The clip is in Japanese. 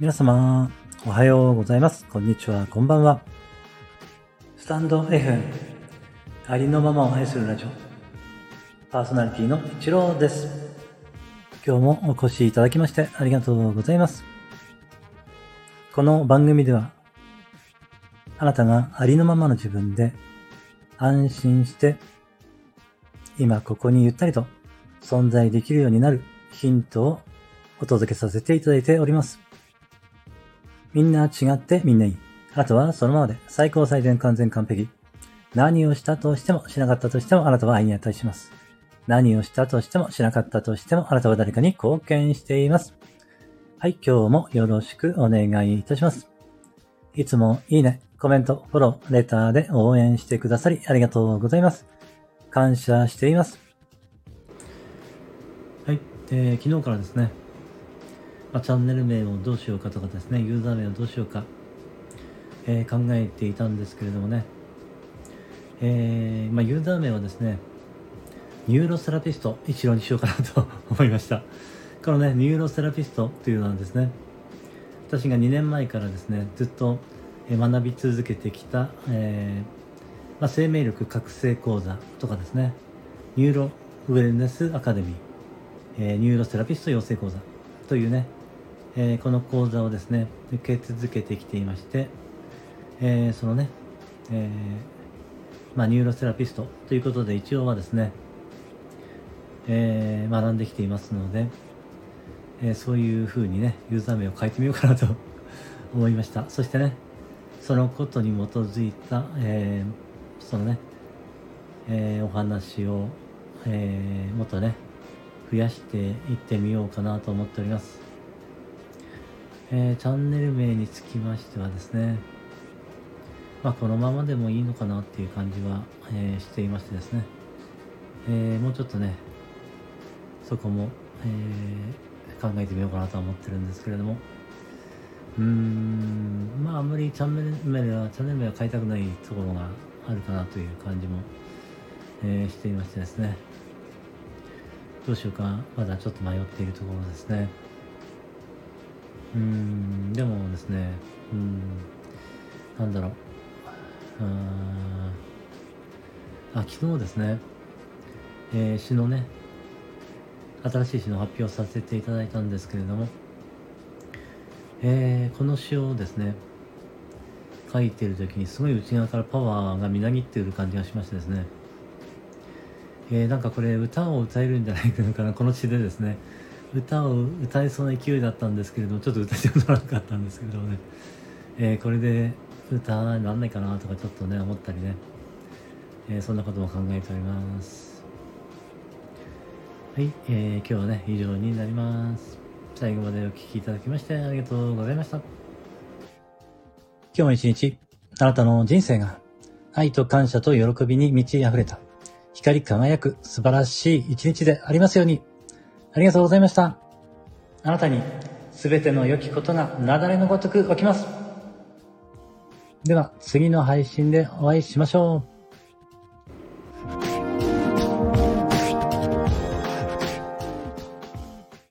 皆様、おはようございます。こんにちは、こんばんは。スタンド F、ありのままを愛するラジオ、パーソナリティの一郎です。今日もお越しいただきましてありがとうございます。この番組では、あなたがありのままの自分で安心して、今ここにゆったりと存在できるようになるヒントをお届けさせていただいております。みんな違ってみんないい。あなたはそのままで最高最善完全完璧。何をしたとしてもしなかったとしてもあなたは愛に値します。何をしたとしてもしなかったとしてもあなたは誰かに貢献しています。はい、今日もよろしくお願いいたします。いつもいいね、コメント、フォロー、レターで応援してくださりありがとうございます。感謝しています。はい、えー昨日からですね、まあ、チャンネル名をどうしようかとかですね、ユーザー名をどうしようか、えー考えていたんですけれどもね、えーまあ、ユーザー名はですね、ニューロセラピスト一郎にしようかなと 思いました。このね、ニューロセラピストというのはですね、私が2年前からですね、ずっと学び続けてきた、えーまあ、生命力覚醒講座とかですね、ニューロウェルネスアカデミー、えーニューロセラピスト養成講座というね、えーこの講座をですね、受け続けてきていまして、えーそのね、えーまあ、ニューロセラピストということで一応はですね、え学んできていますので、えそういう風にね、ユーザー名を変えてみようかなと 思いました。そしてね、そのことに基づいた、えそのね、えお話を、えーもっとね、増やしていってみようかなと思っております。えーチャンネル名につきましてはですね、まあ、このままでもいいのかなっていう感じは、えーしていましてですね、えーもうちょっとね、そこも、え考えてみようかなとは思ってるんですけれども、うーん、まあ、あんまりチャンネル名は、チャンネル名は変えたくないところがあるかなという感じも、えしていましてですね、どうしようか、まだちょっと迷っているところですね。うん、でもですね、うん、なんだろう、あ、昨日ですね、えー詩のね、新しい詩の発表させていただいたんですけれども、えーこの詩をですね、書いてる時にすごい内側からパワーがみなぎっている感じがしましてですね、えーなんかこれ歌を歌えるんじゃないかな、この詩でですね、歌を歌えそうな勢いだったんですけれど、ちょっと歌ってもらわなかったんですけどね、えーこれで歌なんないかなとかちょっとね、思ったりね、えーそんなことも考えております。はい、えー今日はね、以上になります。最後までお聞きいただきましてありがとうございました。今日も一日、あなたの人生が愛と感謝と喜びに満ち溢れた、光り輝く素晴らしい一日でありますように。ありがとうございました。あなたに全ての良きことが雪崩のごとく起きます。では、次の配信でお会いしましょう。